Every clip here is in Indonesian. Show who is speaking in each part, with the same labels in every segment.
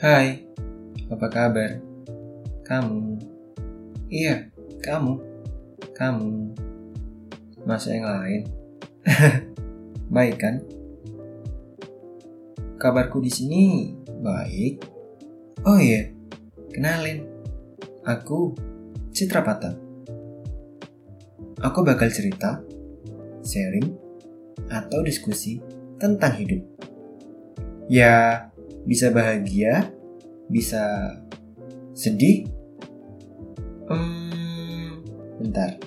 Speaker 1: Hai, apa kabar? Kamu? Iya, kamu. Kamu. Masa yang lain? baik kan? Kabarku di sini baik. Oh iya, kenalin. Aku Citra Pata. Aku bakal cerita, sharing, atau diskusi tentang hidup. Ya, bisa bahagia, bisa sedih. Hmm, bentar.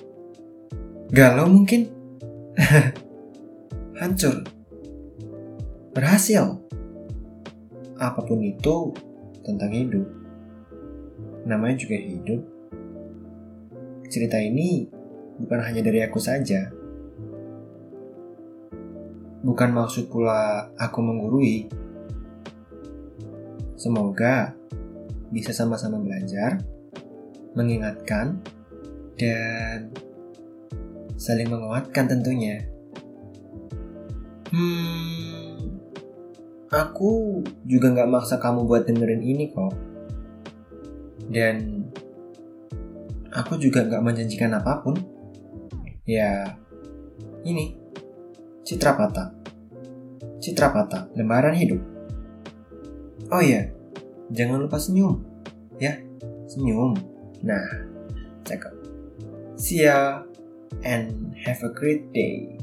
Speaker 1: Galau mungkin? Hancur. Berhasil. Apa pun itu tentang hidup. Namanya juga hidup. Cerita ini bukan hanya dari aku saja. Bukan maksud pula aku menggurui, Semoga bisa sama-sama belajar, mengingatkan, dan saling menguatkan tentunya. Hmm, aku juga nggak maksa kamu buat dengerin ini kok. Dan aku juga nggak menjanjikan apa pun. Ya, ini Citra Pata. Citra Pata, lembaran hidup. Oh iya, jangan lupa senyum. Ya, senyum. Nah, cakep. See ya and have a great day.